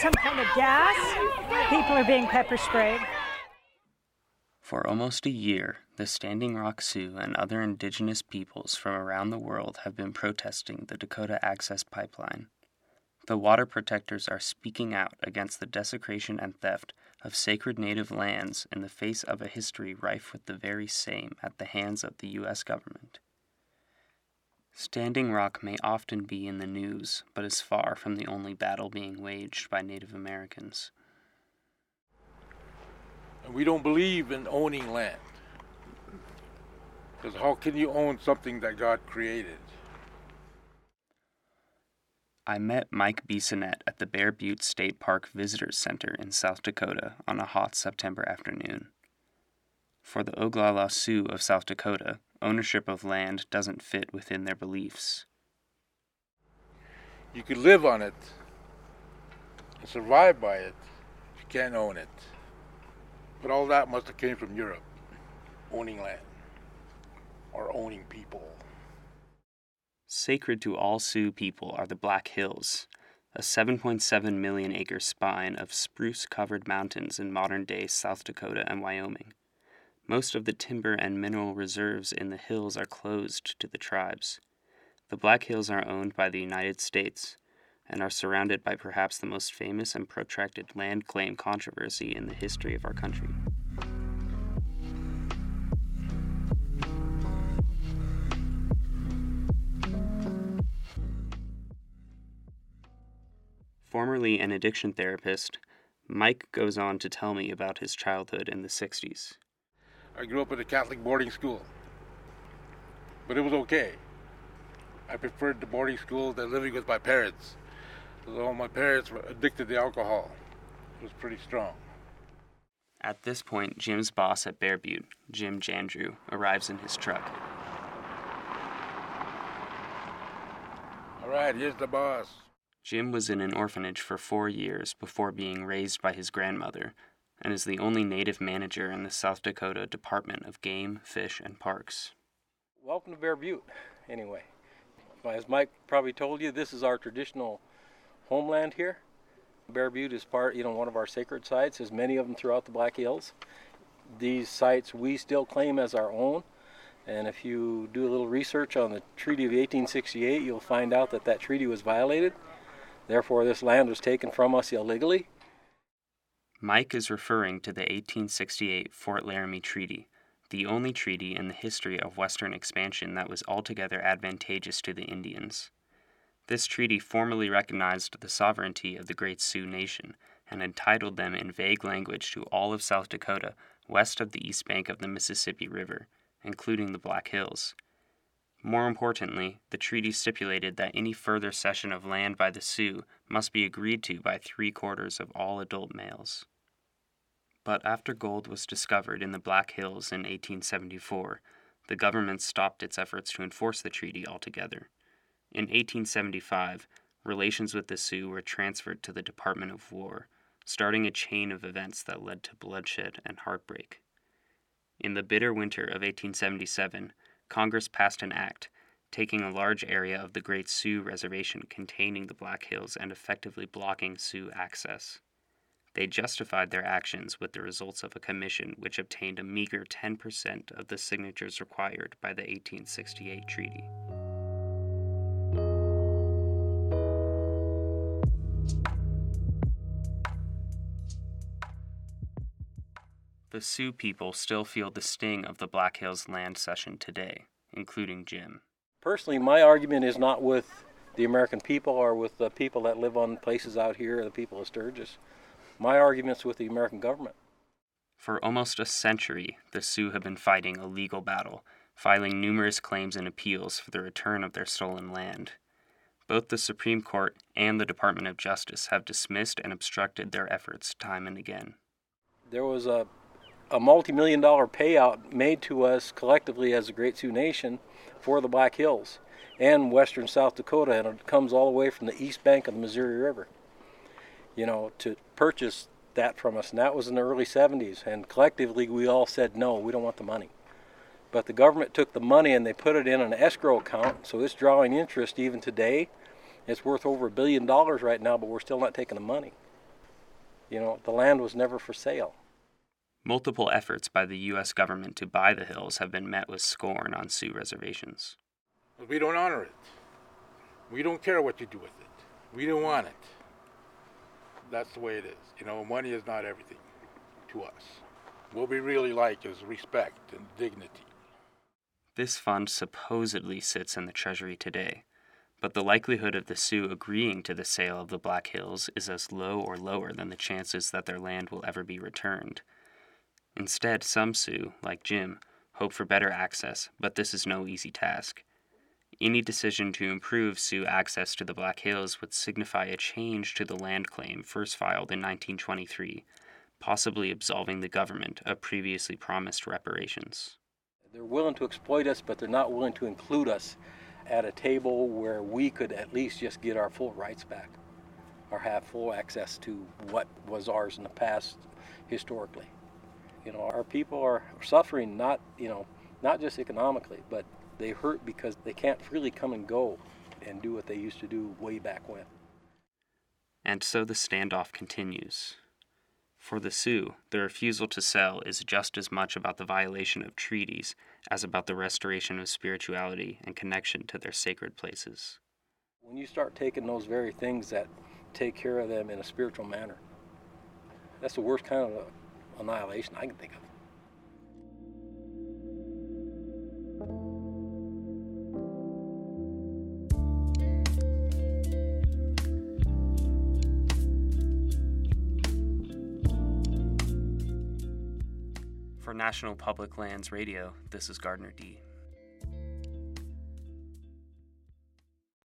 some kind of gas. People are being pepper sprayed. For almost a year, the Standing Rock Sioux and other indigenous peoples from around the world have been protesting the Dakota Access Pipeline. The water protectors are speaking out against the desecration and theft of sacred native lands in the face of a history rife with the very same at the hands of the U.S. government. Standing Rock may often be in the news, but is far from the only battle being waged by Native Americans. And we don't believe in owning land. Because how can you own something that God created? I met Mike Bissonnette at the Bear Butte State Park Visitors Center in South Dakota on a hot September afternoon. For the Oglala Sioux of South Dakota, ownership of land doesn't fit within their beliefs. You could live on it and survive by it. You can't own it. But all that must have came from Europe, owning land or owning people. Sacred to all Sioux people are the Black Hills, a 7.7 million acre spine of spruce covered mountains in modern day South Dakota and Wyoming. Most of the timber and mineral reserves in the hills are closed to the tribes. The Black Hills are owned by the United States and are surrounded by perhaps the most famous and protracted land claim controversy in the history of our country. Formerly an addiction therapist, Mike goes on to tell me about his childhood in the 60s. I grew up in a Catholic boarding school, but it was okay. I preferred the boarding school than living with my parents. Although my parents were addicted to alcohol, it was pretty strong. At this point, Jim's boss at Bear Butte, Jim Jandrew, arrives in his truck. All right, here's the boss. Jim was in an orphanage for four years before being raised by his grandmother and is the only native manager in the South Dakota Department of Game, Fish, and Parks. Welcome to Bear Butte, anyway. As Mike probably told you, this is our traditional homeland here. Bear Butte is part, you know, one of our sacred sites. There's many of them throughout the Black Hills. These sites we still claim as our own. And if you do a little research on the Treaty of 1868, you'll find out that that treaty was violated. Therefore, this land was taken from us illegally. Mike is referring to the 1868 Fort Laramie Treaty, the only treaty in the history of Western expansion that was altogether advantageous to the Indians. This treaty formally recognized the sovereignty of the Great Sioux Nation and entitled them in vague language to all of South Dakota west of the east bank of the Mississippi River, including the Black Hills. More importantly, the treaty stipulated that any further cession of land by the Sioux must be agreed to by three quarters of all adult males. But after gold was discovered in the Black Hills in 1874, the government stopped its efforts to enforce the treaty altogether. In 1875, relations with the Sioux were transferred to the Department of War, starting a chain of events that led to bloodshed and heartbreak. In the bitter winter of 1877, Congress passed an act taking a large area of the Great Sioux Reservation containing the Black Hills and effectively blocking Sioux access. They justified their actions with the results of a commission which obtained a meager 10% of the signatures required by the 1868 treaty. The Sioux people still feel the sting of the Black Hills land cession today, including Jim. Personally, my argument is not with the American people or with the people that live on places out here, the people of Sturgis. My argument's with the American government. For almost a century, the Sioux have been fighting a legal battle, filing numerous claims and appeals for the return of their stolen land. Both the Supreme Court and the Department of Justice have dismissed and obstructed their efforts time and again. There was a a multi-million dollar payout made to us collectively as a Great Sioux Nation for the Black Hills and western South Dakota, and it comes all the way from the east bank of the Missouri River. You know, to purchase that from us, and that was in the early 70s. And collectively, we all said no, we don't want the money. But the government took the money and they put it in an escrow account, so it's drawing interest even today. It's worth over a billion dollars right now, but we're still not taking the money. You know, the land was never for sale. Multiple efforts by the U.S. government to buy the hills have been met with scorn on Sioux reservations. We don't honor it. We don't care what you do with it. We don't want it. That's the way it is. You know, money is not everything to us. What we really like is respect and dignity. This fund supposedly sits in the Treasury today, but the likelihood of the Sioux agreeing to the sale of the Black Hills is as low or lower than the chances that their land will ever be returned. Instead, some Sioux, like Jim, hope for better access, but this is no easy task. Any decision to improve Sioux access to the Black Hills would signify a change to the land claim first filed in 1923, possibly absolving the government of previously promised reparations. They're willing to exploit us, but they're not willing to include us at a table where we could at least just get our full rights back or have full access to what was ours in the past historically. You know, our people are suffering not, you know, not just economically, but they hurt because they can't freely come and go and do what they used to do way back when. And so the standoff continues. For the Sioux, the refusal to sell is just as much about the violation of treaties as about the restoration of spirituality and connection to their sacred places. When you start taking those very things that take care of them in a spiritual manner, that's the worst kind of annihilation I can think of. For National Public Lands Radio, this is Gardner D.